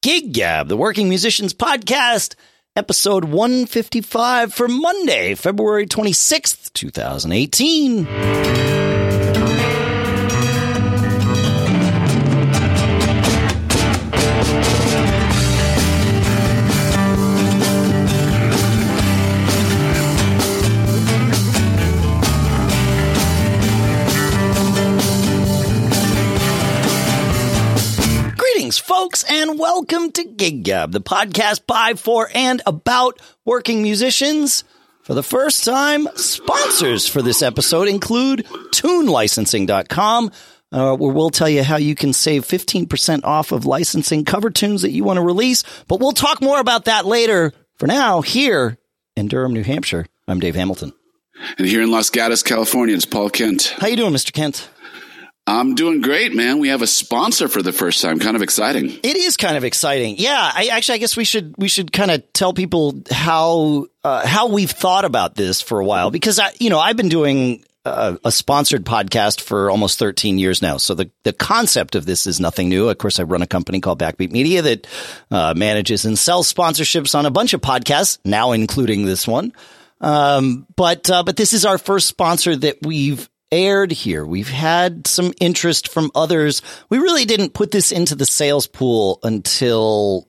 Gig Gab, the Working Musicians Podcast, episode 155 for Monday, February 26th, 2018. And welcome to Gig Gab, the podcast by, for, and about working musicians. For the first time, sponsors for this episode include TuneLicensing.com, uh, where we'll tell you how you can save 15% off of licensing cover tunes that you want to release. But we'll talk more about that later. For now, here in Durham, New Hampshire, I'm Dave Hamilton. And here in Los Gatos, California, it's Paul Kent. How you doing, Mr. Kent? I'm doing great, man. We have a sponsor for the first time. Kind of exciting. It is kind of exciting. Yeah, I actually I guess we should we should kind of tell people how uh, how we've thought about this for a while because I you know I've been doing a, a sponsored podcast for almost 13 years now. So the the concept of this is nothing new. Of course, I run a company called Backbeat Media that uh, manages and sells sponsorships on a bunch of podcasts, now including this one. Um, but uh, but this is our first sponsor that we've aired here. We've had some interest from others. We really didn't put this into the sales pool until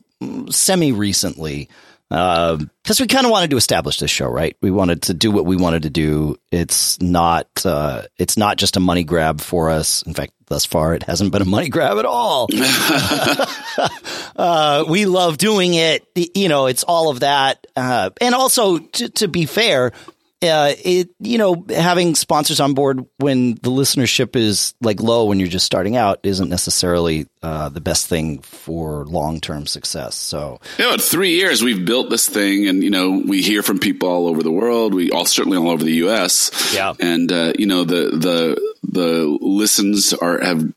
semi recently. Because we kind of wanted to establish this show, right? We wanted to do what we wanted to do. It's not, uh, it's not just a money grab for us. In fact, thus far, it hasn't been a money grab at all. uh, we love doing it. You know, it's all of that. Uh, and also, to, to be fair, uh, it you know having sponsors on board when the listenership is like low when you're just starting out isn't necessarily uh, the best thing for long term success. So you know, in three years we've built this thing, and you know we hear from people all over the world. We all certainly all over the U.S. Yeah, and uh, you know the the the listens are have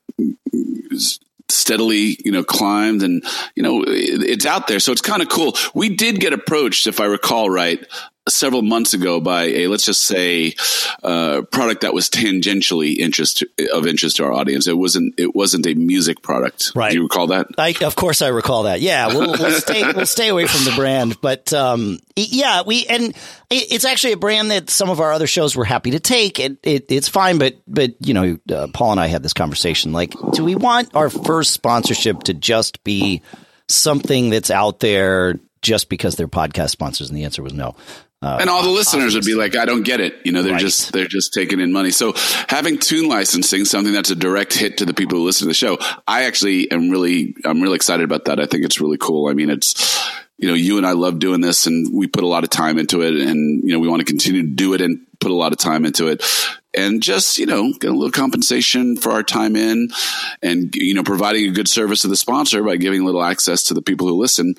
steadily, you know, climbed and, you know, it's out there. So it's kind of cool. We did get approached, if I recall right, several months ago by a let's just say uh, product that was tangentially interest of interest to our audience. It wasn't it wasn't a music product. Right? Do you recall that? I, of course, I recall that. Yeah, we'll, we'll stay we'll stay away from the brand, but um, yeah, we and it's actually a brand that some of our other shows were happy to take. It, it it's fine, but but you know, uh, Paul and I had this conversation. Like, do we want our first sponsorship to just be something that's out there? Just because they're podcast sponsors, and the answer was no. Uh, and all the listeners would be like, I don't get it. You know, they're right. just, they're just taking in money. So having tune licensing, something that's a direct hit to the people who listen to the show, I actually am really, I'm really excited about that. I think it's really cool. I mean, it's, you know, you and I love doing this and we put a lot of time into it and, you know, we want to continue to do it and put a lot of time into it and just, you know, get a little compensation for our time in and, you know, providing a good service to the sponsor by giving a little access to the people who listen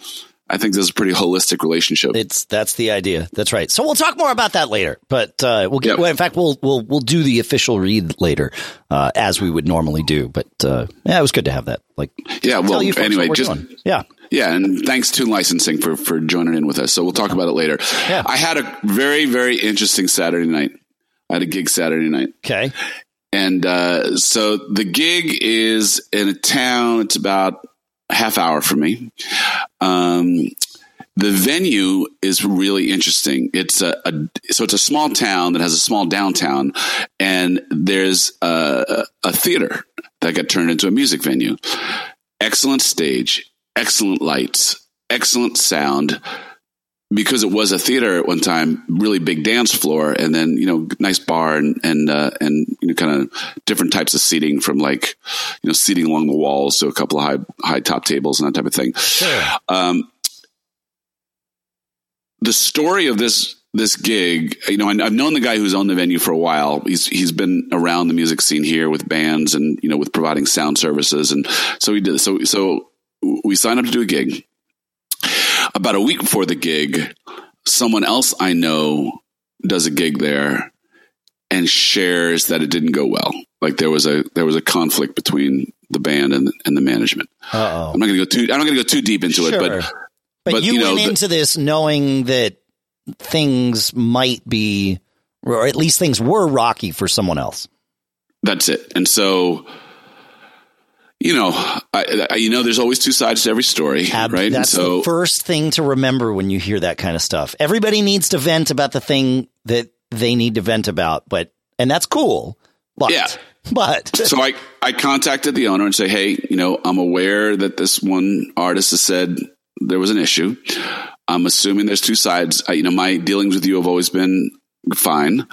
I think this is a pretty holistic relationship. It's that's the idea. That's right. So we'll talk more about that later. But uh, we'll get. Yep. In fact, we'll we'll we'll do the official read later, uh, as we would normally do. But uh, yeah, it was good to have that. Like, yeah. Well, anyway, just doing. yeah. Yeah, and thanks to licensing for for joining in with us. So we'll talk about it later. Yeah. I had a very very interesting Saturday night. I had a gig Saturday night. Okay. And uh, so the gig is in a town. It's about half hour from me. Um, the venue is really interesting. It's a, a, so it's a small town that has a small downtown, and there's a, a theater that got turned into a music venue. Excellent stage, excellent lights, excellent sound because it was a theater at one time, really big dance floor, and then you know, nice bar and and uh, and you know, kind of different types of seating from like you know, seating along the walls to a couple of high high top tables and that type of thing. Sure. Um, the story of this this gig, you know, I've known the guy who's owned the venue for a while. He's he's been around the music scene here with bands and you know with providing sound services, and so he did. So so we signed up to do a gig about a week before the gig, someone else I know does a gig there and shares that it didn't go well. Like there was a there was a conflict between the band and and the management. Uh-oh. I'm not going to go too I'm not going to go too deep into sure. it, but but, but you, you know, went into this knowing that things might be, or at least things were rocky for someone else. That's it. And so you know, I, I, you know, there's always two sides to every story, Ab- right? That's so, the first thing to remember when you hear that kind of stuff. Everybody needs to vent about the thing that they need to vent about, but and that's cool. But, yeah. But so I I contacted the owner and say, hey, you know, I'm aware that this one artist has said there was an issue. I'm assuming there's two sides. I, you know, my dealings with you have always been fine.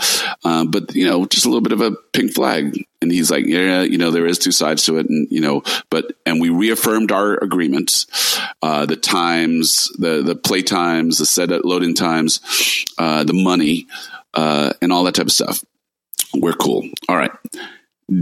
Uh, but you know, just a little bit of a pink flag. And he's like, yeah, you know, there is two sides to it. And, you know, but, and we reaffirmed our agreements, uh, the times, the, the play times, the set loading times, uh, the money, uh, and all that type of stuff. We're cool. All right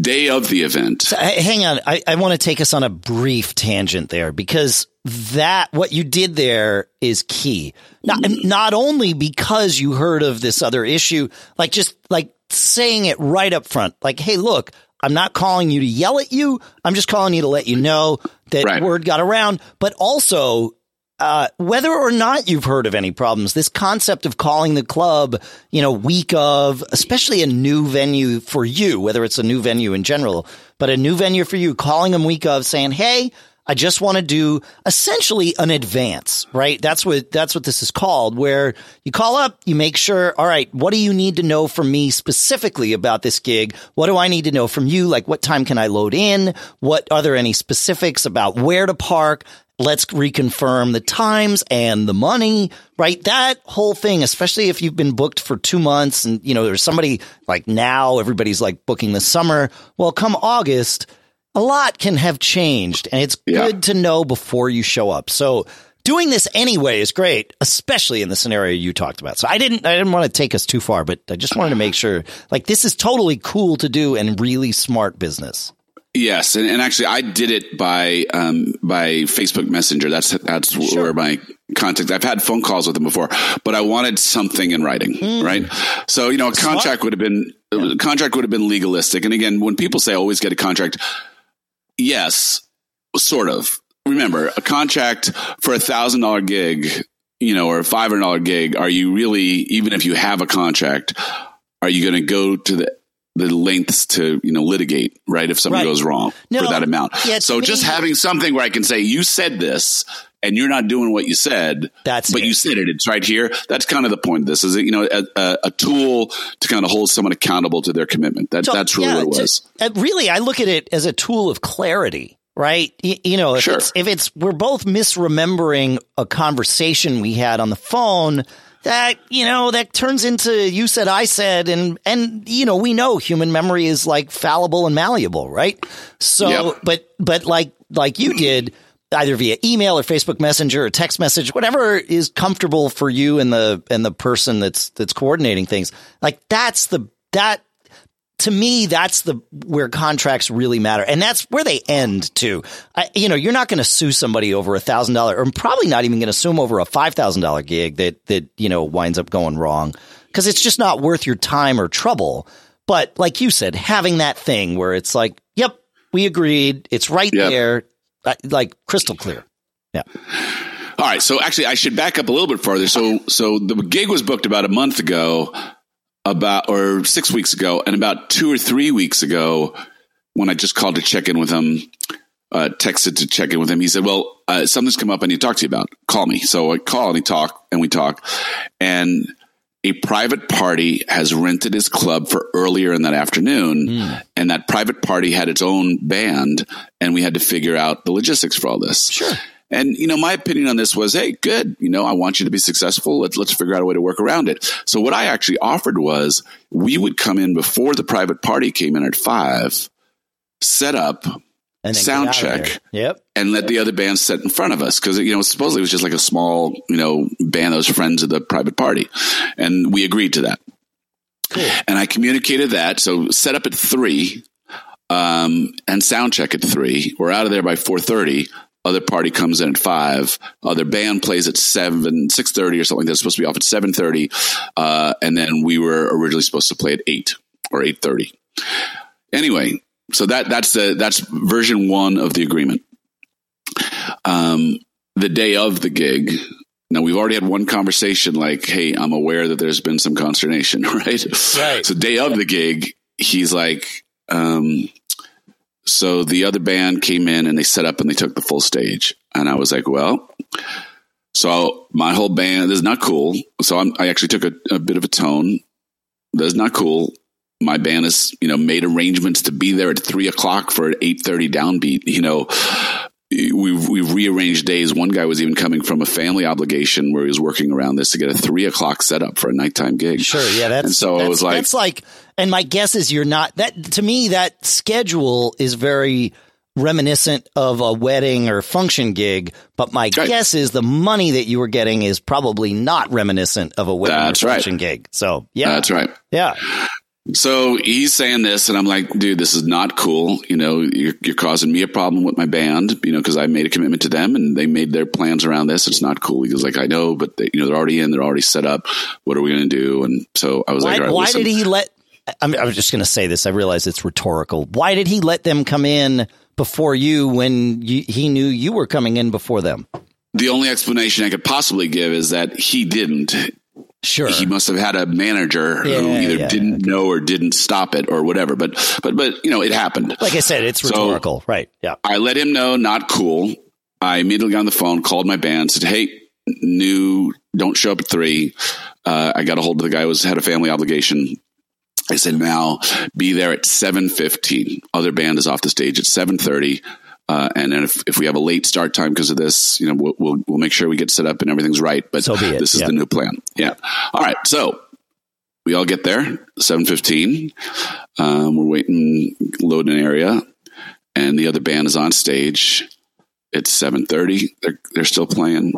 day of the event. So, hang on. I, I want to take us on a brief tangent there because that, what you did there is key. Not, not only because you heard of this other issue, like just like saying it right up front, like, hey, look, I'm not calling you to yell at you. I'm just calling you to let you know that right. word got around, but also uh, whether or not you've heard of any problems, this concept of calling the club, you know, week of, especially a new venue for you, whether it's a new venue in general, but a new venue for you, calling them week of saying, Hey, I just want to do essentially an advance, right? That's what, that's what this is called, where you call up, you make sure, all right, what do you need to know from me specifically about this gig? What do I need to know from you? Like, what time can I load in? What are there any specifics about where to park? let's reconfirm the times and the money, right? That whole thing, especially if you've been booked for two months and, you know, there's somebody like now, everybody's like booking the summer. Well, come August, a lot can have changed and it's yeah. good to know before you show up. So doing this anyway is great, especially in the scenario you talked about. So I didn't, I didn't want to take us too far, but I just wanted to make sure like this is totally cool to do and really smart business. Yes, and, and actually, I did it by um, by Facebook Messenger. That's that's sure. where my contact. I've had phone calls with them before, but I wanted something in writing, mm. right? So you know, a contract would have been yeah. contract would have been legalistic. And again, when people say always get a contract, yes, sort of. Remember, a contract for a thousand dollar gig, you know, or a five hundred dollar gig. Are you really even if you have a contract? Are you going to go to the the lengths to you know litigate right if something right. goes wrong no, for that amount yeah, so just having something where i can say you said this and you're not doing what you said that's but it. you said it it's right here that's kind of the point of this is it you know a, a, a tool to kind of hold someone accountable to their commitment that, so, that's really yeah, what it was to, really i look at it as a tool of clarity right? You, you, know, if sure. it's if it's we're both misremembering a conversation we had on the phone, that you know that turns into you said I said and and you know we know human memory is like fallible and malleable, right? So yep. but but like like you did either via email or Facebook Messenger or text message, whatever is comfortable for you and the and the person that's that's coordinating things. Like that's the that to me, that's the where contracts really matter, and that's where they end too. I, you know, you're not going to sue somebody over a thousand dollar, or probably not even going to sue them over a five thousand dollar gig that that you know winds up going wrong because it's just not worth your time or trouble. But like you said, having that thing where it's like, "Yep, we agreed. It's right yep. there, like crystal clear." Yeah. All right. So actually, I should back up a little bit further. So, so the gig was booked about a month ago about, or six weeks ago, and about two or three weeks ago, when I just called to check in with him, uh, texted to check in with him, he said, "Well, uh, something's come up I need to talk to you about. Call me." So I call and he talk, and we talk, and a private party has rented his club for earlier in that afternoon, mm. and that private party had its own band, and we had to figure out the logistics for all this. Sure. And you know, my opinion on this was, hey, good. You know, I want you to be successful. Let's let's figure out a way to work around it. So what I actually offered was we would come in before the private party came in at five, set up, sound check, yep, and let the other band sit in front of us because you know supposedly it was just like a small you know band that was friends of the private party, and we agreed to that. Cool. And I communicated that. So set up at three, um, and sound check at three. We're out of there by four thirty other party comes in at five. Other band plays at seven, six thirty or something. That's supposed to be off at seven thirty, uh, and then we were originally supposed to play at eight or eight thirty. Anyway, so that that's the that's version one of the agreement. Um, the day of the gig. Now we've already had one conversation. Like, hey, I'm aware that there's been some consternation, right? Right. So day of the gig, he's like, um, so the other band came in and they set up and they took the full stage. And I was like, well, so my whole band this is not cool. So I'm, i actually took a, a, bit of a tone. That's not cool. My band has, you know, made arrangements to be there at three o'clock for an eight thirty downbeat. You know, we've we've rearranged days. One guy was even coming from a family obligation where he was working around this to get a three o'clock setup for a nighttime gig. Sure, yeah, that's and so that's, it was like that's like, and my guess is you're not that. To me, that schedule is very reminiscent of a wedding or function gig, but my right. guess is the money that you were getting is probably not reminiscent of a wedding That's or function right. gig. So yeah, That's right. Yeah. So he's saying this, and I'm like, dude, this is not cool. You know, you're, you're causing me a problem with my band, you know, because I made a commitment to them and they made their plans around this. It's not cool. He goes like, I know, but they, you know, they're already in, they're already set up. What are we going to do? And so I was why, like, right, why listen. did he let, I'm, I was just going to say this. I realize it's rhetorical. Why did he let them come in before you when you, he knew you were coming in before them? The only explanation I could possibly give is that he didn't. Sure. He must have had a manager yeah, who either yeah, didn't know or didn't stop it or whatever. But but but you know, it happened. Like I said, it's rhetorical. So right. Yeah. I let him know not cool. I immediately got on the phone, called my band, said, Hey, new don't show up at three. Uh, I got a hold of the guy who was had a family obligation. I said, now be there at 7.15. Other band is off the stage at 7.30. Uh, and then if, if we have a late start time because of this, you know, we'll, we'll, we'll, make sure we get set up and everything's right. But so this is yeah. the new plan. Yeah. All right. So we all get there, 7.15. Um, we're waiting, loading an area and the other band is on stage. It's 7.30. They're, they're still playing.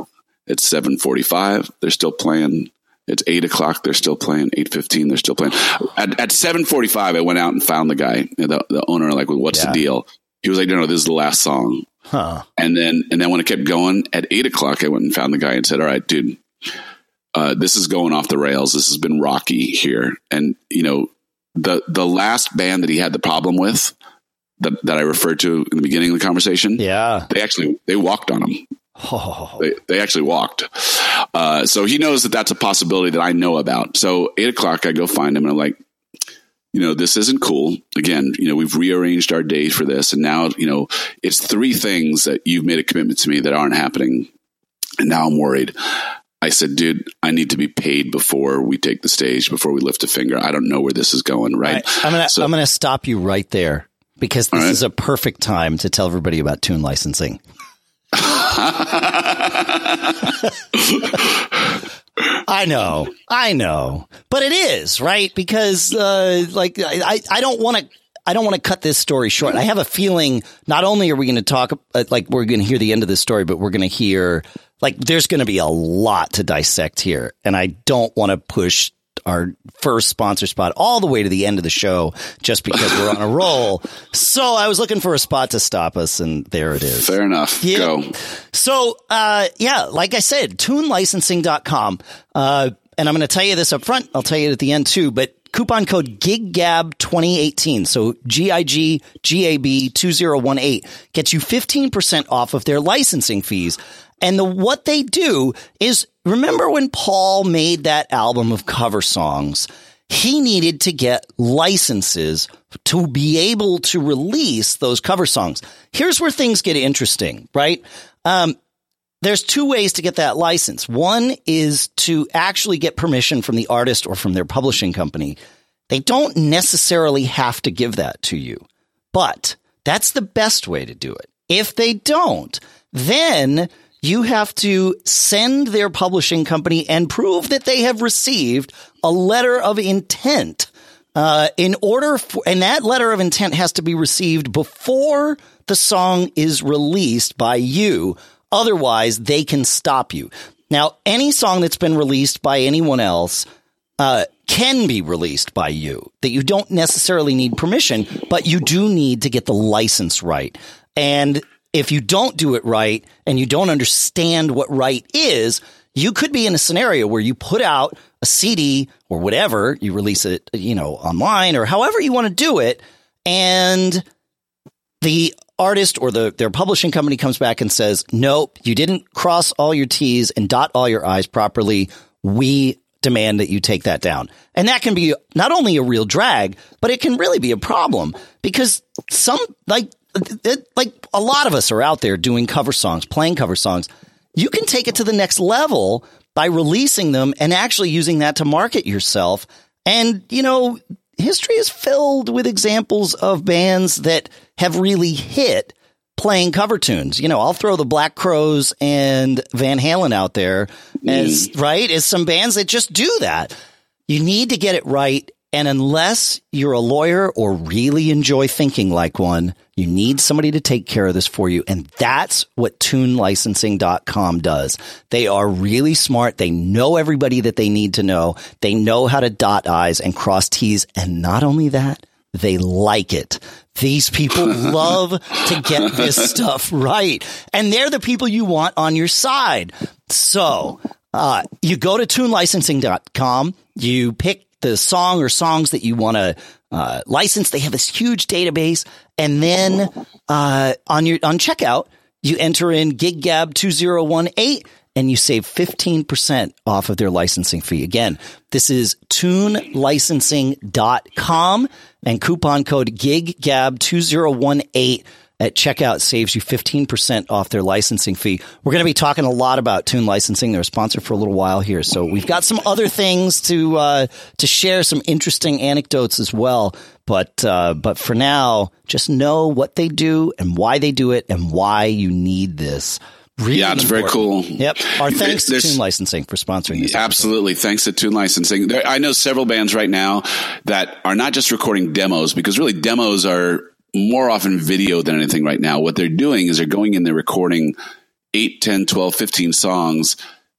It's 7.45. They're still playing. It's eight o'clock. They're still playing. Eight fifteen. They're still playing. At, at seven forty five, I went out and found the guy, the, the owner. Like, well, what's yeah. the deal? He was like, no, no, this is the last song. Huh. And then, and then when it kept going at eight o'clock, I went and found the guy and said, all right, dude, uh, this is going off the rails. This has been rocky here. And, you know, the, the last band that he had the problem with that, that I referred to in the beginning of the conversation. Yeah. They actually, they walked on him. Oh. They, they actually walked. Uh, so he knows that that's a possibility that I know about. So eight o'clock, I go find him and I'm like, you know, this isn't cool. Again, you know, we've rearranged our day for this. And now, you know, it's three things that you've made a commitment to me that aren't happening. And now I'm worried. I said, dude, I need to be paid before we take the stage, before we lift a finger. I don't know where this is going. Right. right. I'm going to, so, to stop you right there because this right. is a perfect time to tell everybody about tune licensing. I know, I know, but it is right because, uh, like, I, I don't want to. I don't want to cut this story short. I have a feeling not only are we going to talk, uh, like, we're going to hear the end of this story, but we're going to hear, like, there's going to be a lot to dissect here. And I don't want to push our first sponsor spot all the way to the end of the show just because we're on a roll. So I was looking for a spot to stop us, and there it is. Fair enough. Yeah. Go. So, uh, yeah, like I said, tunelicensing.com. Uh, and I'm going to tell you this up front. I'll tell you at the end too, but coupon code GIGGAB 2018. So G-I-G-G-A-B 2018 gets you 15% off of their licensing fees. And the, what they do is remember when Paul made that album of cover songs? He needed to get licenses to be able to release those cover songs. Here's where things get interesting, right? Um, there's two ways to get that license. One is to actually get permission from the artist or from their publishing company. They don't necessarily have to give that to you, but that's the best way to do it. If they don't, then you have to send their publishing company and prove that they have received a letter of intent. Uh, in order for, and that letter of intent has to be received before the song is released by you. Otherwise, they can stop you. Now, any song that's been released by anyone else, uh, can be released by you, that you don't necessarily need permission, but you do need to get the license right. And if you don't do it right and you don't understand what right is, you could be in a scenario where you put out a CD or whatever, you release it, you know, online or however you want to do it. And the artist or the, their publishing company comes back and says, nope, you didn't cross all your T's and dot all your I's properly. We demand that you take that down. And that can be not only a real drag, but it can really be a problem because some, like it, like a lot of us are out there doing cover songs, playing cover songs. You can take it to the next level by releasing them and actually using that to market yourself. And, you know, history is filled with examples of bands that have really hit playing cover tunes. You know, I'll throw the Black Crowes and Van Halen out there as mm. right as some bands that just do that. You need to get it right. And unless you're a lawyer or really enjoy thinking like one, you need somebody to take care of this for you. And that's what tunelicensing.com does. They are really smart. They know everybody that they need to know. They know how to dot I's and cross T's. And not only that, they like it. These people love to get this stuff right. And they're the people you want on your side. So, uh, you go to tunelicensing.com, you pick the song or songs that you want to uh, license. They have this huge database, and then uh, on your on checkout, you enter in GigGab two zero one eight, and you save fifteen percent off of their licensing fee. Again, this is tunelicensing.com and coupon code GigGab two zero one eight at checkout saves you 15% off their licensing fee. We're going to be talking a lot about Tune licensing. They're a sponsor for a little while here. So we've got some other things to, uh, to share some interesting anecdotes as well. But, uh, but for now, just know what they do and why they do it and why you need this. Really yeah, it's important. very cool. Yep. Our thanks There's, to Tune Licensing for sponsoring this. Absolutely. Episode. Thanks to Tune Licensing. There, I know several bands right now that are not just recording demos because really demos are more often video than anything right now. What they're doing is they're going in, they're recording 8, 10, 12, 15 songs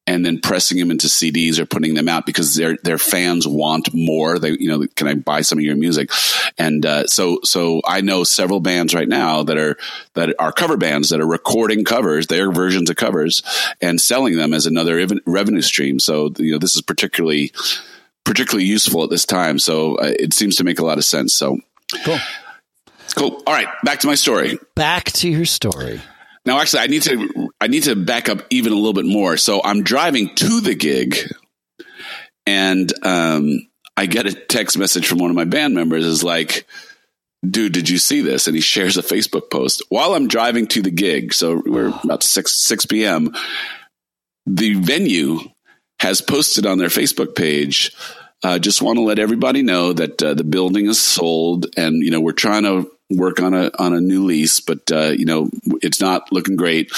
and then pressing them into CDs or putting them out because their their fans want more. They you know can I buy some of your music? And uh, so so I know several bands right now that are that are cover bands that are recording covers, their versions of covers, and selling them as another revenue stream. So you know this is particularly particularly useful at this time. So uh, it seems to make a lot of sense. So cool. Cool. All right, back to my story. Back to your story. Now, actually, I need to I need to back up even a little bit more. So I'm driving to the gig, and um, I get a text message from one of my band members. Is like, "Dude, did you see this?" And he shares a Facebook post while I'm driving to the gig. So we're about six six p.m. The venue has posted on their Facebook page. Uh, just want to let everybody know that uh, the building is sold, and you know we're trying to work on a on a new lease, but uh, you know it's not looking great,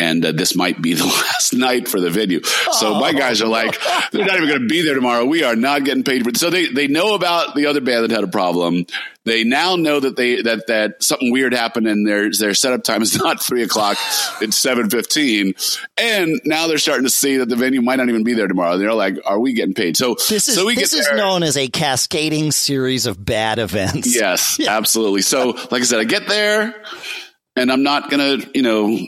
and uh, this might be the last night for the venue. So oh. my guys are like, they're not even going to be there tomorrow. We are not getting paid for it. So they they know about the other band that had a problem. They now know that they that that something weird happened and their their setup time is not three o'clock; it's seven fifteen. And now they're starting to see that the venue might not even be there tomorrow. They're like, "Are we getting paid?" So this is so this is there. known as a cascading series of bad events. Yes, yeah. absolutely. So, like I said, I get there, and I'm not gonna, you know,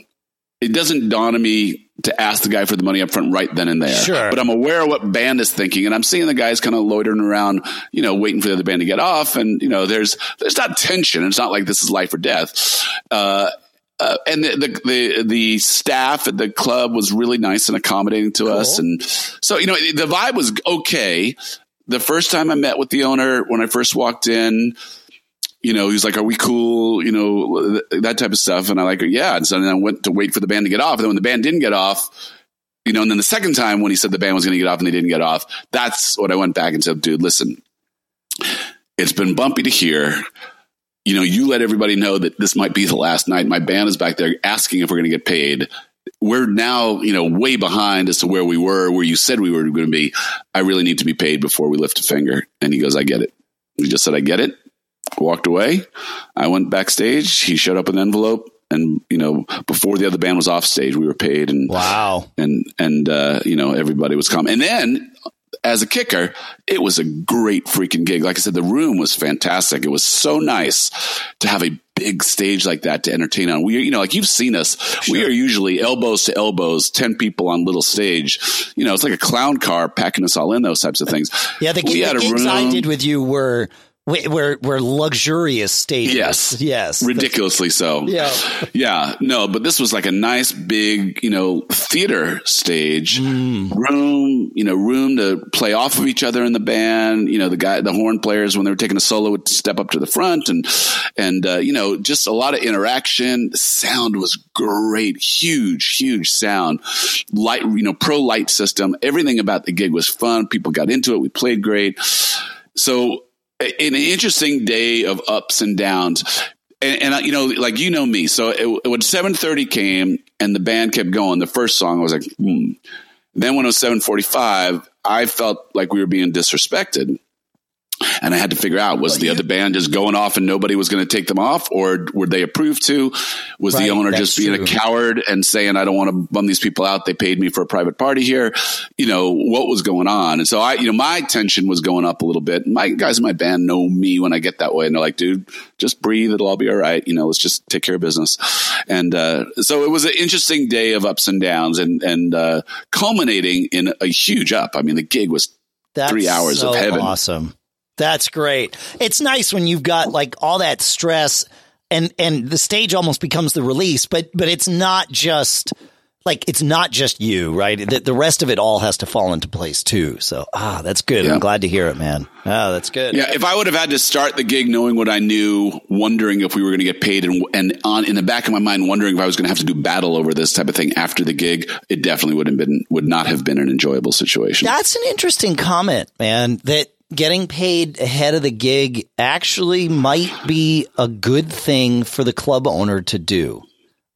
it doesn't dawn on me to ask the guy for the money up front right then and there. Sure. But I'm aware of what band is thinking and I'm seeing the guys kind of loitering around, you know, waiting for the other band to get off. And, you know, there's, there's not tension. It's not like this is life or death. Uh, uh, and the, the, the the staff at the club was really nice and accommodating to cool. us, and so you know the vibe was okay. The first time I met with the owner, when I first walked in, you know, he's like, "Are we cool?" You know, that type of stuff. And I like, yeah. And so then I went to wait for the band to get off. And then when the band didn't get off, you know, and then the second time when he said the band was going to get off and they didn't get off, that's what I went back and said, "Dude, listen, it's been bumpy to hear." You know, you let everybody know that this might be the last night. My band is back there asking if we're going to get paid we're now, you know, way behind as to where we were, where you said we were going to be. I really need to be paid before we lift a finger. And he goes, I get it. He just said, I get it walked away. I went backstage. He showed up an envelope, and you know, before the other band was off stage, we were paid. And wow, and and uh, you know, everybody was calm. And then. As a kicker, it was a great freaking gig. Like I said, the room was fantastic. It was so nice to have a big stage like that to entertain on. We, you know, like you've seen us, sure. we are usually elbows to elbows, 10 people on little stage. You know, it's like a clown car packing us all in, those types of things. Yeah, the, the gigs room. I did with you were where where luxurious stage. Yes, yes, ridiculously so. Yeah, yeah. No, but this was like a nice big, you know, theater stage, mm. room, you know, room to play off of each other in the band. You know, the guy, the horn players, when they were taking a solo, would step up to the front, and and uh, you know, just a lot of interaction. The sound was great, huge, huge sound. Light, you know, pro light system. Everything about the gig was fun. People got into it. We played great. So an interesting day of ups and downs. And, and, you know, like you know me, so it, when seven thirty came and the band kept going, the first song I was like, hmm. Then when it was seven forty five, I felt like we were being disrespected and I had to figure out was well, the you, other band just going off and nobody was going to take them off, or were they approved to? Was right, the owner just being true. a coward and saying, "I don't want to bum these people out. They paid me for a private party here." You know what was going on, and so I, you know, my tension was going up a little bit. My guys in my band know me when I get that way, and they're like, "Dude, just breathe. It'll all be all right. You know, let's just take care of business." And uh, so it was an interesting day of ups and downs, and and uh, culminating in a huge up. I mean, the gig was That's three hours so of heaven. Awesome. That's great. It's nice when you've got like all that stress and and the stage almost becomes the release, but but it's not just like it's not just you, right? The, the rest of it all has to fall into place too. So ah, that's good. Yeah. I'm glad to hear it, man. Ah, that's good. Yeah, if I would have had to start the gig knowing what I knew, wondering if we were going to get paid, and and on in the back of my mind wondering if I was going to have to do battle over this type of thing after the gig, it definitely would have been would not have been an enjoyable situation. That's an interesting comment, man. That getting paid ahead of the gig actually might be a good thing for the club owner to do.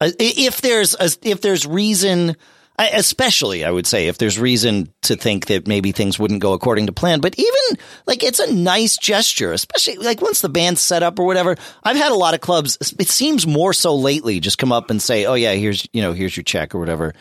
Uh, if there's a, if there's reason, especially I would say if there's reason to think that maybe things wouldn't go according to plan, but even like it's a nice gesture, especially like once the band's set up or whatever. I've had a lot of clubs. It seems more so lately, just come up and say, "Oh yeah, here's you know here's your check or whatever."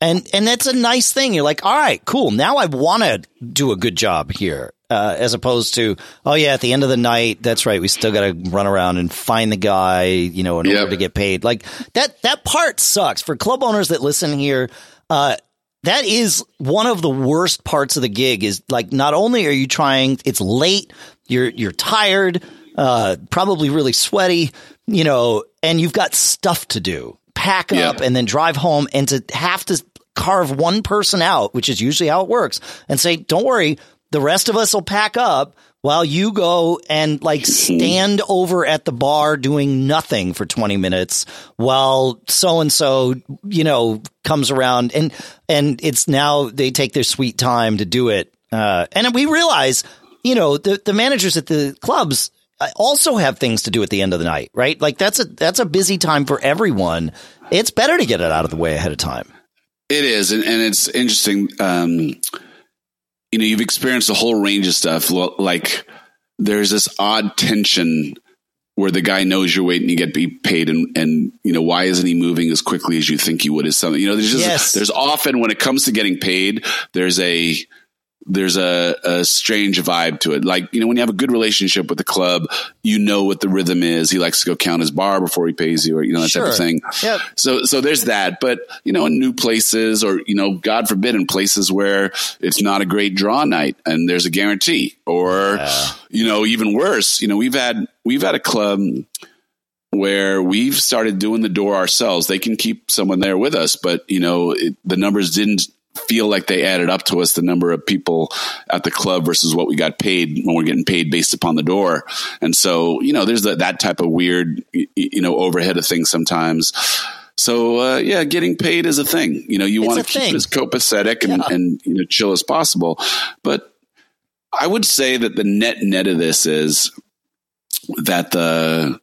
And and that's a nice thing. You're like, all right, cool. Now I want to do a good job here uh, as opposed to oh yeah, at the end of the night, that's right, we still got to run around and find the guy, you know, in yep. order to get paid. Like that that part sucks for club owners that listen here. Uh, that is one of the worst parts of the gig. Is like not only are you trying, it's late, you're you're tired, uh, probably really sweaty, you know, and you've got stuff to do. Pack up and then drive home, and to have to carve one person out, which is usually how it works, and say, "Don't worry, the rest of us will pack up while you go and like stand over at the bar doing nothing for 20 minutes while so and so, you know, comes around and, and it's now they take their sweet time to do it. Uh, and we realize, you know, the, the managers at the clubs also have things to do at the end of the night, right? Like that's a, that's a busy time for everyone. It's better to get it out of the way ahead of time. It is. And, and it's interesting. Um, you know, you've experienced a whole range of stuff. Like there's this odd tension where the guy knows you're waiting to get paid and, and, you know, why isn't he moving as quickly as you think he would is something, you know, there's just, yes. there's often when it comes to getting paid, there's a, there's a, a strange vibe to it. Like, you know, when you have a good relationship with the club, you know what the rhythm is. He likes to go count his bar before he pays you or, you know, that sure. type of thing. Yep. So, so there's that. But, you know, in new places or, you know, God forbid in places where it's not a great draw night and there's a guarantee or, yeah. you know, even worse, you know, we've had, we've had a club where we've started doing the door ourselves. They can keep someone there with us, but you know, it, the numbers didn't feel like they added up to us the number of people at the club versus what we got paid when we're getting paid based upon the door. And so, you know, there's that, that type of weird, you know, overhead of things sometimes. So, uh, yeah, getting paid is a thing. You know, you want to keep thing. it as copacetic and, yeah. and, you know, chill as possible. But I would say that the net net of this is that the,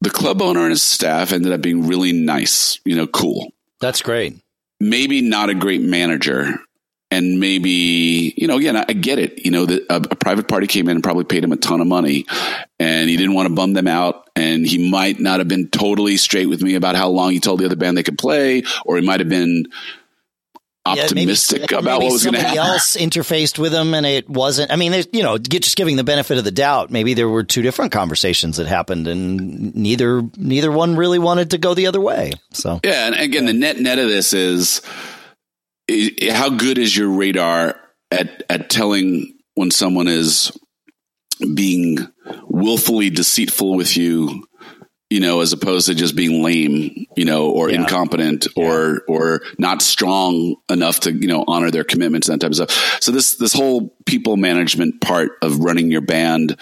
the club owner and his staff ended up being really nice, you know, cool. That's great maybe not a great manager. And maybe you know again i get it. You know a, a, private party came in and probably paid him a ton of money and he didn't want to bum them out. And he might not have been totally straight with me about how long he told the other band they could play or he might have been optimistic yeah, maybe, about maybe what was going to happen. else interfaced with him, and it wasn't. I mean, you know, just giving the benefit of the doubt. Maybe there were two different conversations that happened, and neither neither one really wanted to go the other way. So yeah, and again, the net net of this is, is how good is your radar at at telling when someone is being willfully deceitful with you you know, as opposed to just being lame, you know, or yeah. incompetent or, yeah. or not strong enough to, you know, honor their commitments and that type of stuff. So this, this whole people management part of running your band,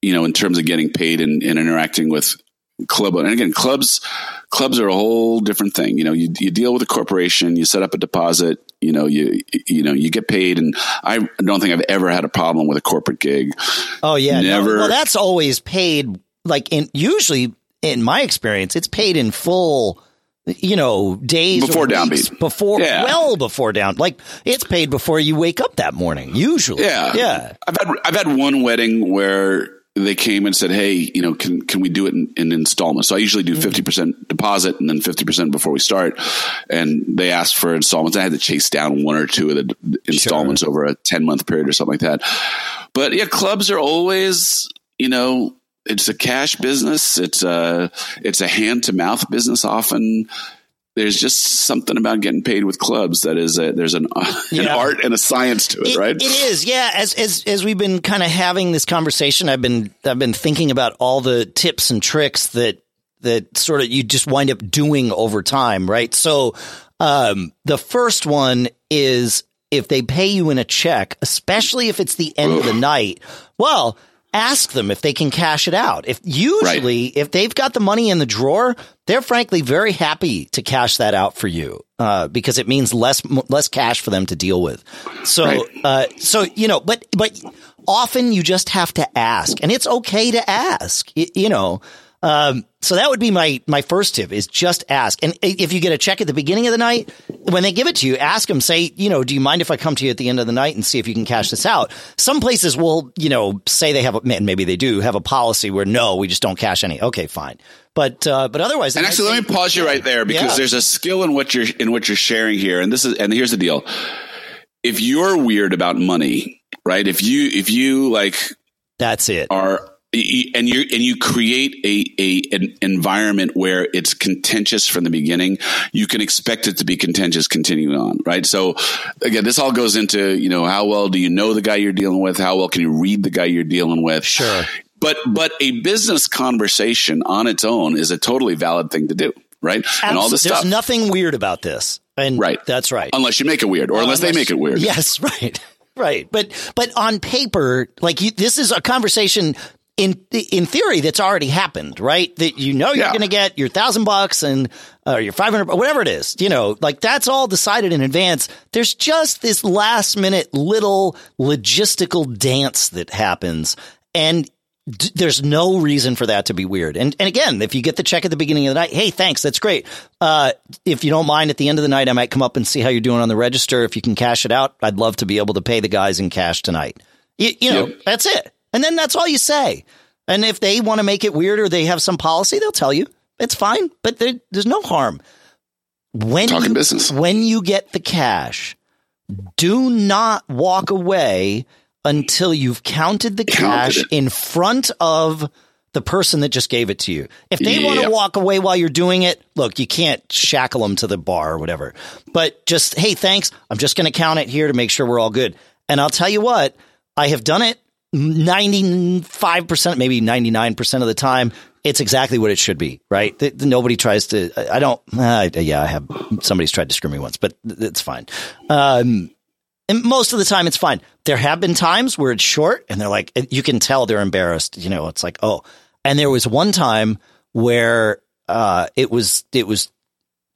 you know, in terms of getting paid and, and interacting with club. And again, clubs, clubs are a whole different thing. You know, you, you deal with a corporation, you set up a deposit, you know, you, you know, you get paid. And I don't think I've ever had a problem with a corporate gig. Oh yeah. Never. No, well, that's always paid like in usually in my experience, it's paid in full you know, days before downbeat, before yeah. well before down, like it's paid before you wake up that morning. Usually, yeah, yeah. I've had I've had one wedding where they came and said, "Hey, you know, can can we do it in, in installments?" So I usually do mm-hmm. fifty percent deposit and then fifty percent before we start. And they asked for installments. I had to chase down one or two of the installments sure. over a ten month period or something like that. But yeah, clubs are always you know it's a cash business. It's a it's a hand to mouth business. Often, there's just something about getting paid with clubs that is a, there's an, an art and a science to it, it, right? It is, yeah. As as as we've been kind of having this conversation, I've been I've been thinking about all the tips and tricks that that sort of you just wind up doing over time, right? So, um, the first one is if they pay you in a check, especially if it's the end of the night. Well ask them if they can cash it out. If usually, right. if they've got the money in the drawer, they're frankly very happy to cash that out for you uh, because it means less less cash for them to deal with. So, right. uh, so you know, but but often you just have to ask, and it's okay to ask. you, you know. Um, so that would be my my first tip is just ask. And if you get a check at the beginning of the night, when they give it to you, ask them. Say, you know, do you mind if I come to you at the end of the night and see if you can cash this out? Some places will, you know, say they have, a, and maybe they do have a policy where no, we just don't cash any. Okay, fine. But uh, but otherwise, and actually, let me pause you right there because yeah. there's a skill in what you're in what you're sharing here, and this is and here's the deal: if you're weird about money, right? If you if you like, that's it. Are and you and you create a, a an environment where it's contentious from the beginning you can expect it to be contentious continuing on right? So again this all goes into you know how well do you know the guy you're dealing with? How well can you read the guy you're dealing with? Sure. But but a business conversation on its own is a totally valid thing to do right? Absolutely. and all this there's stuff. nothing weird about this and right. that's right. Unless you make it weird or unless, unless they make it weird. Yes right Right. But but on paper, like you, this is a conversation in in theory that's already happened, right? That you know you're yeah. going to get your thousand bucks and or your five hundred, whatever it is. You know, like that's all decided in advance. There's just this last minute little logistical dance that happens, and d- there's no reason for that to be weird. And and again, if you get the check at the beginning of the night, hey, thanks, that's great. Uh, if you don't mind, at the end of the night, I might come up and see how you're doing on the register. If you can cash it out, I'd love to be able to pay the guys in cash tonight. You, you know, yep. that's it. And then that's all you say. And if they want to make it weird or they have some policy, they'll tell you. It's fine, but there, there's no harm. When Talking you, business. when you get the cash, do not walk away until you've counted the cash counted in front of the person that just gave it to you. If they yep. want to walk away while you're doing it, look, you can't shackle them to the bar or whatever. But just, hey, thanks. I'm just going to count it here to make sure we're all good. And I'll tell you what, I have done it 95%, maybe 99% of the time, it's exactly what it should be, right? The, the, nobody tries to, I, don't, uh, yeah, I have, somebody's tried to screw me once, but it's fine. Um, and most of the time it's fine. There have been times where it's short and they're like, you can tell they're embarrassed. You know, it's like, oh, and there was one time where, uh, it was, it was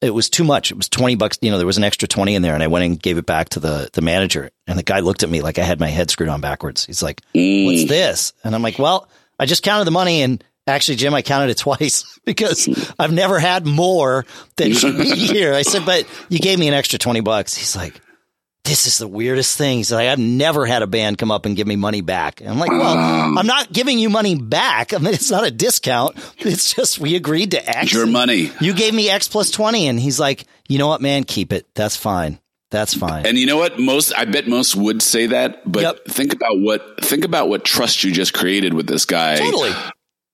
it was too much. It was 20 bucks. You know, there was an extra 20 in there and I went and gave it back to the, the manager and the guy looked at me like I had my head screwed on backwards. He's like, what's this? And I'm like, well, I just counted the money and actually, Jim, I counted it twice because I've never had more than should be here. I said, but you gave me an extra 20 bucks. He's like, this is the weirdest thing. He's like, I've never had a band come up and give me money back. And I'm like, well, um, I'm not giving you money back. I mean, it's not a discount. It's just we agreed to X. Your money. You gave me X plus 20. And he's like, you know what, man, keep it. That's fine. That's fine. And you know what? Most, I bet most would say that, but yep. think about what, think about what trust you just created with this guy. Totally.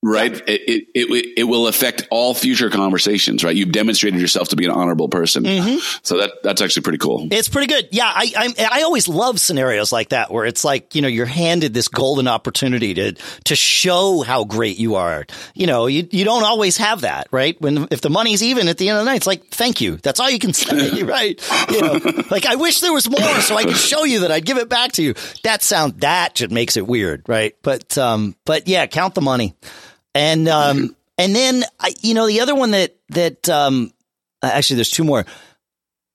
Right? It, it, it, it, will affect all future conversations, right? You've demonstrated yourself to be an honorable person. Mm-hmm. So that, that's actually pretty cool. It's pretty good. Yeah. I, I, I always love scenarios like that where it's like, you know, you're handed this golden opportunity to, to show how great you are. You know, you, you don't always have that, right? When, if the money's even at the end of the night, it's like, thank you. That's all you can say, right? You know, like I wish there was more so I could show you that I'd give it back to you. That sound, that just makes it weird, right? But, um, but yeah, count the money. And um, and then I, you know, the other one that that um, actually there's two more.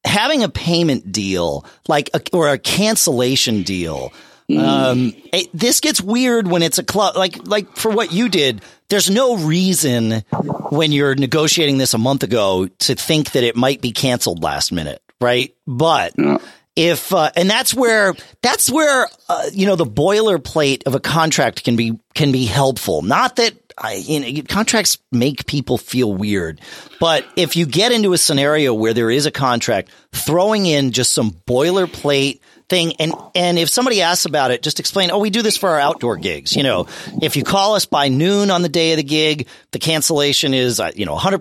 Having a payment deal, like a, or a cancellation deal. Mm. Um, it, this gets weird when it's a club, like like for what you did. There's no reason when you're negotiating this a month ago to think that it might be canceled last minute, right? But yeah if uh, and that's where that's where uh, you know the boilerplate of a contract can be can be helpful. Not that I, you know, contracts make people feel weird, but if you get into a scenario where there is a contract, throwing in just some boilerplate thing. And, and if somebody asks about it, just explain, oh, we do this for our outdoor gigs. You know, if you call us by noon on the day of the gig, the cancellation is, uh, you know, 100%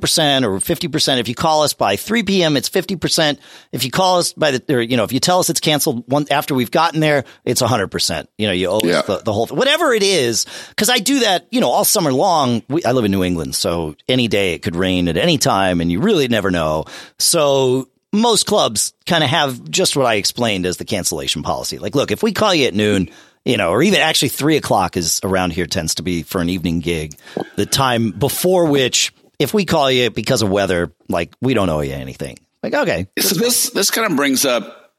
or 50%. If you call us by 3 p.m., it's 50%. If you call us by the, or, you know, if you tell us it's canceled one after we've gotten there, it's 100%. You know, you owe yeah. the, the whole, whatever it is. Cause I do that, you know, all summer long. We, I live in New England. So any day it could rain at any time and you really never know. So most clubs kind of have just what I explained as the cancellation policy. Like, look, if we call you at noon, you know, or even actually three o'clock is around here tends to be for an evening gig, the time before which, if we call you because of weather, like we don't owe you anything. Like, okay. So this this kind of brings up.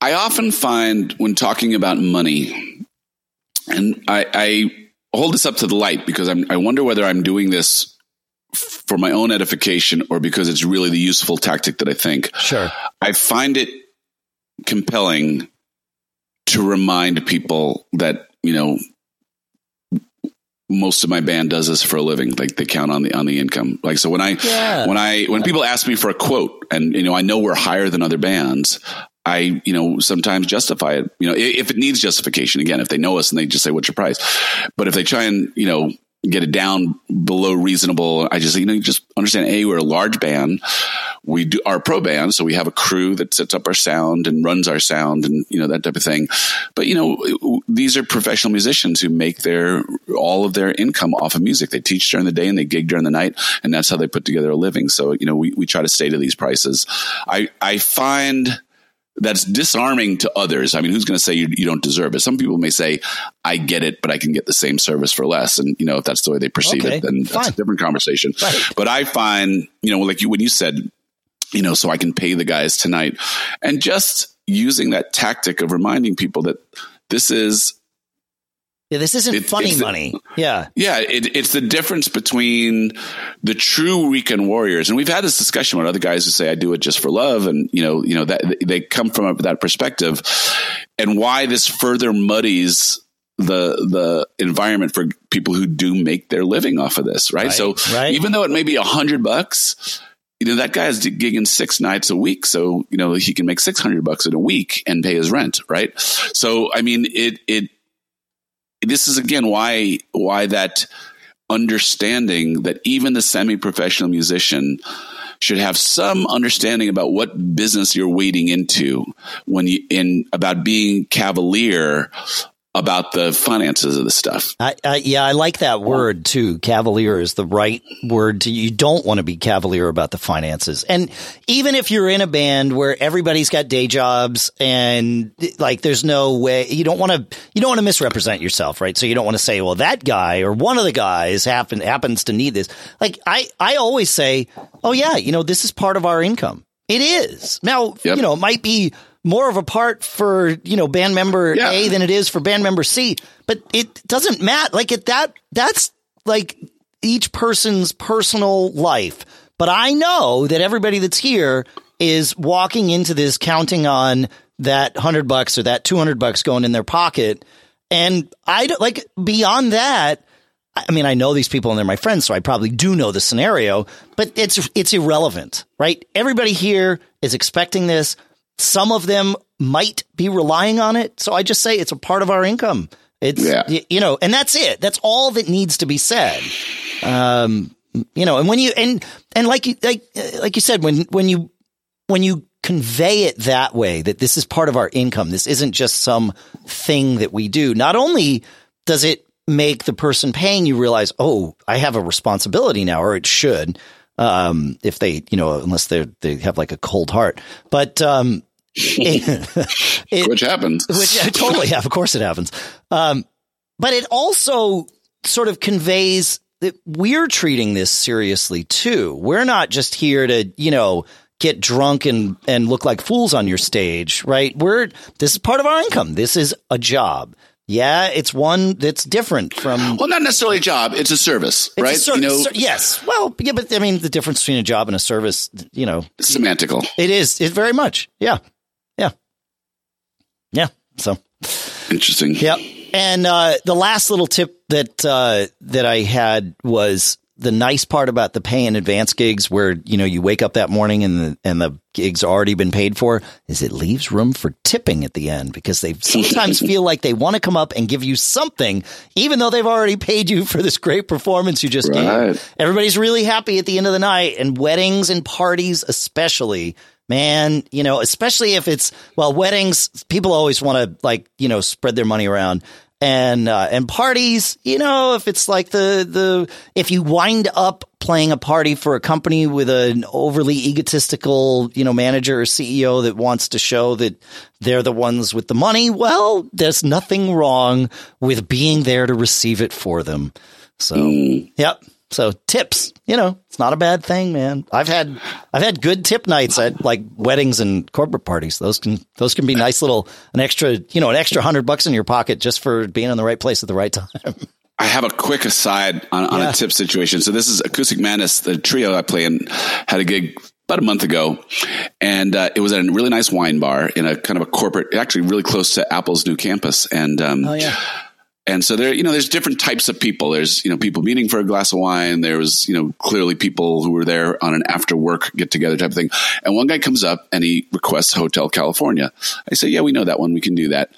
I often find when talking about money, and I, I hold this up to the light because I'm, I wonder whether I'm doing this for my own edification or because it's really the useful tactic that I think. Sure. I find it compelling to remind people that, you know, most of my band does this for a living. Like they count on the on the income. Like so when I yeah. when I when people ask me for a quote and you know I know we're higher than other bands, I, you know, sometimes justify it. You know, if it needs justification, again, if they know us and they just say, "What's your price?" But if they try and, you know, get it down below reasonable. I just, you know, you just understand, A, we're a large band. We do our pro band. So we have a crew that sets up our sound and runs our sound and, you know, that type of thing. But, you know, these are professional musicians who make their, all of their income off of music. They teach during the day and they gig during the night. And that's how they put together a living. So, you know, we, we try to stay to these prices. I, I find, that's disarming to others. I mean, who's going to say you, you, don't deserve it? Some people may say, I get it, but I can get the same service for less. And, you know, if that's the way they perceive okay, it, then fine. that's a different conversation. Right. But I find, you know, like you, when you said, you know, so I can pay the guys tonight and just using that tactic of reminding people that this is yeah, this isn't it, funny money. yeah. Yeah, it, it's the difference between the true weekend warriors. And we've had this discussion with other guys who say, I do it just for love. And, you know, you know, that they come from that perspective and why this further muddies the the environment for people who do make their living off of this, right? right so right. even though it may be a hundred bucks, you know that guy is gigging six nights a week, so you know he can make six hundred bucks in a week and pay his rent, right? So I mean, it it this is again why why that understanding that even the semi-professional musician should have some understanding about what business you're wading into when you in about being cavalier about the finances of the stuff. I, I, yeah, I like that word too. Cavalier is the right word. To, you don't want to be cavalier about the finances. And even if you're in a band where everybody's got day jobs and like there's no way you don't want to you don't want to misrepresent yourself, right? So you don't want to say, well, that guy or one of the guys happen happens to need this. Like I I always say, oh yeah, you know this is part of our income. It is now. Yep. You know, it might be more of a part for, you know, band member yeah. A than it is for band member C. But it doesn't matter. Like it, that, that's like each person's personal life. But I know that everybody that's here is walking into this counting on that hundred bucks or that 200 bucks going in their pocket. And I don't like beyond that. I mean, I know these people and they're my friends, so I probably do know the scenario, but it's, it's irrelevant, right? Everybody here is expecting this. Some of them might be relying on it. So I just say it's a part of our income. It's Yeah. y- you know, and that's it. That's all that needs to be said. Um, you know, and when you and and like you like like you said when when you when you convey it that way that this is part of our income, this isn't just some thing that we do. Not only does it make the person paying you realize, oh, I have a responsibility now, or it should, um, if they, you know, unless they they have like a cold heart, but um, it, Which happens. which I totally have. Of course it happens. Um, but it also sort of conveys that we're treating this seriously too. We're not just here to, you know, get drunk and, and look like fools on your stage, right? We're, this is part of our income. This is a job. Yeah, it's one that's different from Well, not necessarily a job; it's a service, it's a right? ser- you know, ser- yes. Well, yeah, but I mean, the difference between a job and a service, you know, semantical. it is, it very much. Yeah. Yeah. Yeah. So. Interesting. Yep. And uh, the last little tip that uh, that I had was the nice part about the pay in advance gigs, where you know you wake up that morning and the and the gig's already been paid for, is it leaves room for tipping at the end because they sometimes feel like they want to come up and give you something, even though they've already paid you for this great performance you just Right. gave. Everybody's really happy at the end of the night, and weddings and parties especially. Man, you know, especially if it's well, weddings. People always want to like you know spread their money around, and uh, and parties. You know, if it's like the the if you wind up playing a party for a company with an overly egotistical you know manager or CEO that wants to show that they're the ones with the money, well, there's nothing wrong with being there to receive it for them. So, yep. So tips, you know, it's not a bad thing, man. I've had I've had good tip nights at like weddings and corporate parties. Those can those can be nice little an extra, you know, an extra hundred bucks in your pocket just for being in the right place at the right time. I have a quick aside on, on Yeah. a tip situation. So this is Acoustic Madness, the trio I play in, had a gig about a month ago, and uh, it was at a really nice wine bar in a kind of a corporate, actually really close to Apple's new campus. And um, Oh yeah. And so there, you know, there's different types of people. There's, you know, people meeting for a glass of wine. There was, you know, clearly people who were there on an after work get together type of thing. And one guy comes up and he requests Hotel California. I say, yeah, we know that one. We can do that.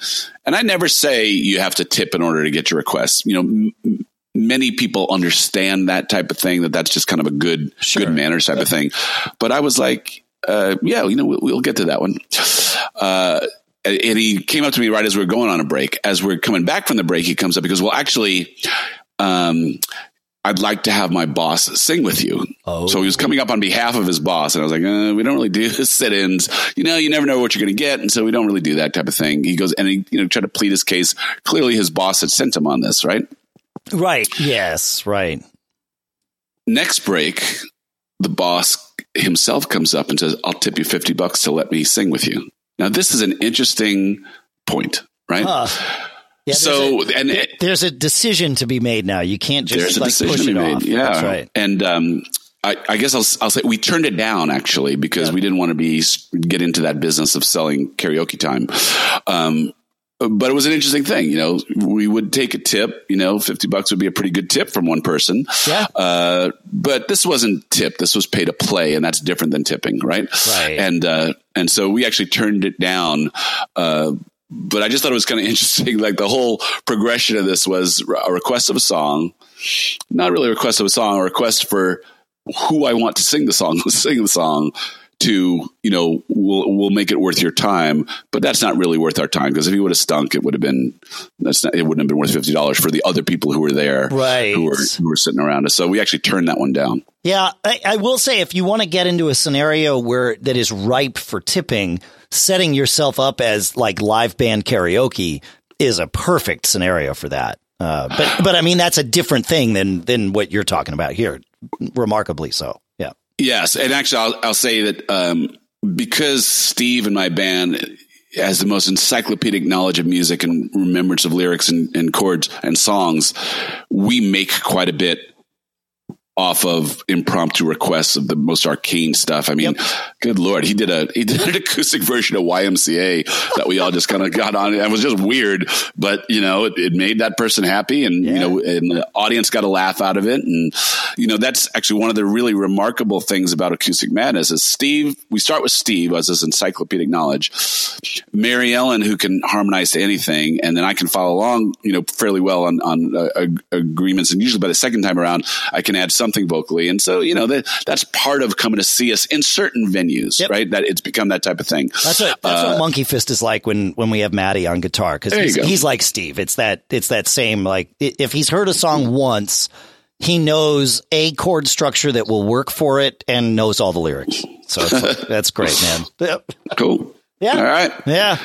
And I never say you have to tip in order to get your request. You know, m- many people understand that type of thing, that that's just kind of a good, Sure. good manners type of thing. But I was like, uh, yeah, you know, we'll, we'll get to that one. Uh, and he came up to me right as we were going on a break. As we're coming back from the break, he comes up. because, "Well, actually, um, I'd like to have my boss sing with you." Oh. So he was coming up on behalf of his boss, and I was like, uh, "We don't really do sit-ins. You know, you never know what you're going to get, and so we don't really do that type of thing." He goes, and he you know tried to plead his case. Clearly, his boss had sent him on this, right? Right. Yes. Right. Next break, the boss himself comes up and says, "I'll tip you fifty bucks to let me sing with you." Now, this is an interesting point, right? Huh. Yeah, so, a, and it, there's a decision to be made now. You can't just there's a like decision push to it be made. off. Yeah, That's right. And um, I, I guess I'll, I'll say we turned it down actually because we didn't want to be get into that business of selling karaoke time. Um, but it was an interesting thing, you know. We would take a tip, you know, fifty bucks would be a pretty good tip from one person. Yeah. Uh, but this wasn't tip; this was pay to play, and that's different than tipping, right? Right. And uh, and so we actually turned it down. Uh, but I just thought it was kind of interesting. Like the whole progression of this was a request of a song, not really a request of a song, a request for who I want to sing the song, sing the song to, you know, we'll, we'll make it worth your time, but that's not really worth our time because if he would have stunk, it would have been, that's not, it wouldn't have been worth $50 for the other people who were there, Right. who were, who were sitting around us. So we actually turned that one down. Yeah, I, I will say if you want to get into a scenario where that is ripe for tipping, setting yourself up as like live band karaoke is a perfect scenario for that. Uh, but but I mean that's a different thing than than what you're talking about here. Remarkably so. Yes, and actually, I'll, I'll say that um, because Steve and my band has the most encyclopedic knowledge of music and remembrance of lyrics and, and chords and songs, we make quite a bit off of impromptu requests of the most arcane stuff. I mean, yep. good lord, he did a he did an acoustic version of YMCA that we all just kind of got on. It was just weird, but you know, it, it made that person happy, and yeah. you know, and the audience got a laugh out of it, and you know, that's actually one of the really remarkable things about Acoustic Madness is Steve. We start with Steve as his encyclopedic knowledge, Mary Ellen who can harmonize to anything, and then I can follow along, you know, fairly well on on uh, agreements, and usually by the second time around, I can add something vocally. And so, you know, that, that's part of coming to see us in certain venues, yep. right? That it's become that type of thing. That's what, that's uh, what Monkey Fist is like when, when we have Maddie on guitar. Cause he's, he's like Steve. It's that, it's that same, like, if he's heard a song once, he knows a chord structure that will work for it and knows all the lyrics. So like, that's great, man. Yep. Cool. Yeah. All right. Yeah.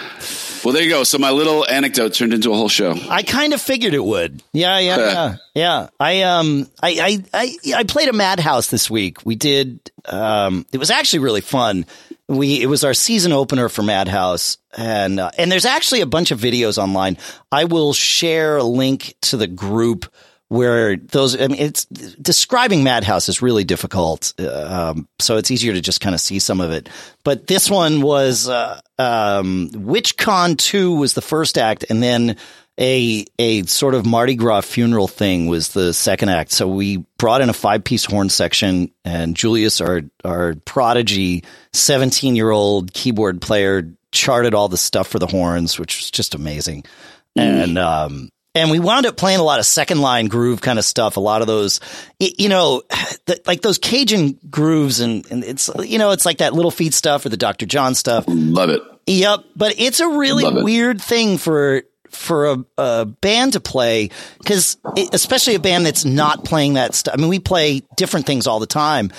Well, there you go. So my little anecdote turned into a whole show. I kind of figured it would. Yeah, yeah, yeah, yeah. I um, I, I, I, I played a Madhouse this week. We did. Um, it was actually really fun. We it was our season opener for Madhouse, and uh, and there's actually a bunch of videos online. I will share a link to the group where those I mean it's describing Madhouse is really difficult um, so it's easier to just kind of see some of it. But this one was uh, um, WitchCon 2 was the first act and then a a sort of Mardi Gras funeral thing was the second act. So we brought in a five piece horn section and Julius our our prodigy 17 year old keyboard player charted all the stuff for the horns which was just amazing. Mm. and um and we wound up playing a lot of second line groove kind of stuff. A lot of those, you know, the, like those Cajun grooves, and, and it's you know, it's like that Little Feat stuff or the Dr. John stuff. Love it. Yep, but it's a really weird thing for for a, a band to play because especially a band that's not playing that stuff. I mean, we play different things all the time.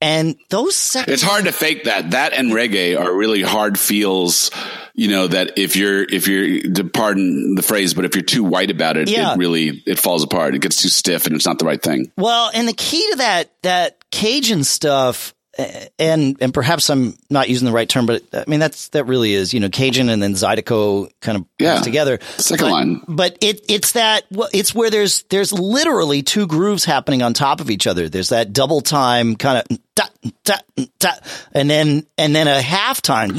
And those second- It's hard to fake that. That and reggae are really hard feels you know that if you're if you're to pardon the phrase but if you're too white about it yeah. it really it falls apart it gets too stiff and it's not the right thing well and the key to that that cajun stuff eh, and and perhaps I'm not using the right term, but I mean that's that really is you know Cajun and then Zydeco kind of yeah, together. Second but, line, but it it's that well, it's where there's there's literally two grooves happening on top of each other. There's that double time kind of da, da, da, and then and then a half time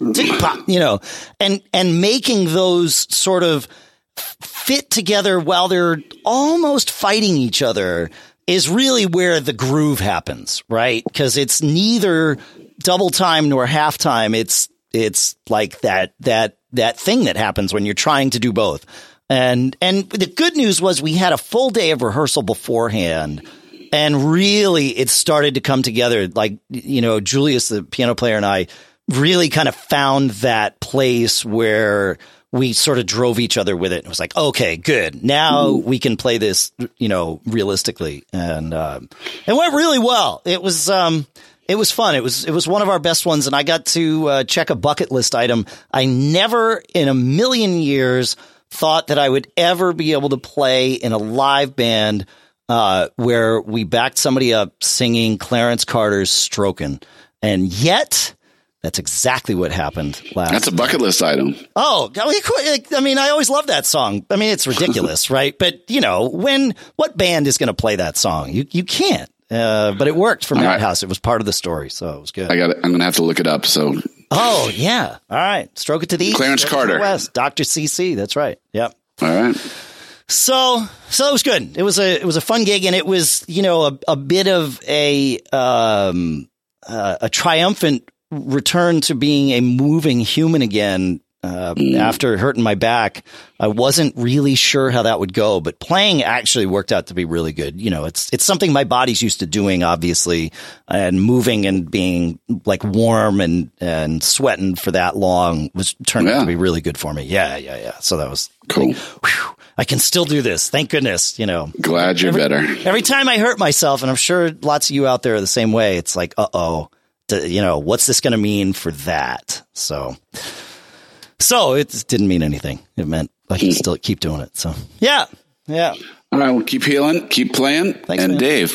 you know, and and making those sort of fit together while they're almost fighting each other is really where the groove happens, right? Because it's neither double time nor half time. It's it's like that that that thing that happens when you're trying to do both. And and the good news was we had a full day of rehearsal beforehand. And really, it started to come together. Like, you know, Julius, the piano player, and I really kind of found that place where we sort of drove each other with it. It was like, okay, good. Now we can play this, you know, realistically. And, um, it went really well. It was, um, it was fun. It was, it was one of our best ones. And I got to, uh, check a bucket list item. I never in a million years thought that I would ever be able to play in a live band, uh, where we backed somebody up singing Clarence Carter's Strokin'. And yet, that's exactly what happened last. That's a bucket list item. Oh, I mean, I always love that song. I mean, it's ridiculous, right? But you know, when what band is going to play that song? You you can't. Uh, but it worked for Madhouse. Right. It was part of the story, so it was good. I got. I'm going to have to look it up. So. Oh yeah. All right. Stroke it to the east. Clarence Carter. west. Doctor CC. That's right. Yep. All right. So, so it was good. It was a, it was a fun gig and it was, you know, a, a bit of a, um, uh, a triumphant return to being a moving human again uh, mm. after hurting my back. I wasn't really sure how that would go, but playing actually worked out to be really good. You know, it's it's something my body's used to doing, obviously, and moving and being like warm and and sweating for that long was turned yeah. out to be really good for me. Yeah, yeah, yeah. So that was cool. Like, whew, I can still do this. Thank goodness. You know, glad you're every, better. Every time I hurt myself, and I'm sure lots of you out there are the same way. It's like, uh oh you know, what's this going to mean for that? So, so it didn't mean anything. It meant I can still keep doing it. So, yeah, yeah. All right, well, keep healing, keep playing, Thanks, and man. Dave,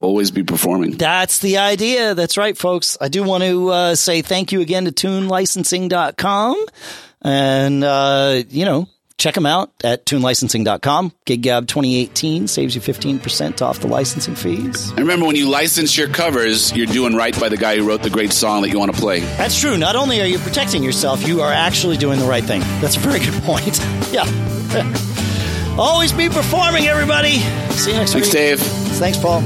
always be performing. That's the idea. That's right, folks. I do want to uh, say thank you again to tunelicensing.com. And, uh, you know, check them out at tunelicensing.com. GigGab 2018 saves you 15% off the licensing fees. And remember, when you license your covers, you're doing right by the guy who wrote the great song that you want to play. That's true. Not only are you protecting yourself, you are actually doing the right thing. That's a very good point. yeah. Always be performing, everybody. See you next Thanks, week. Dave. Thanks, Paul.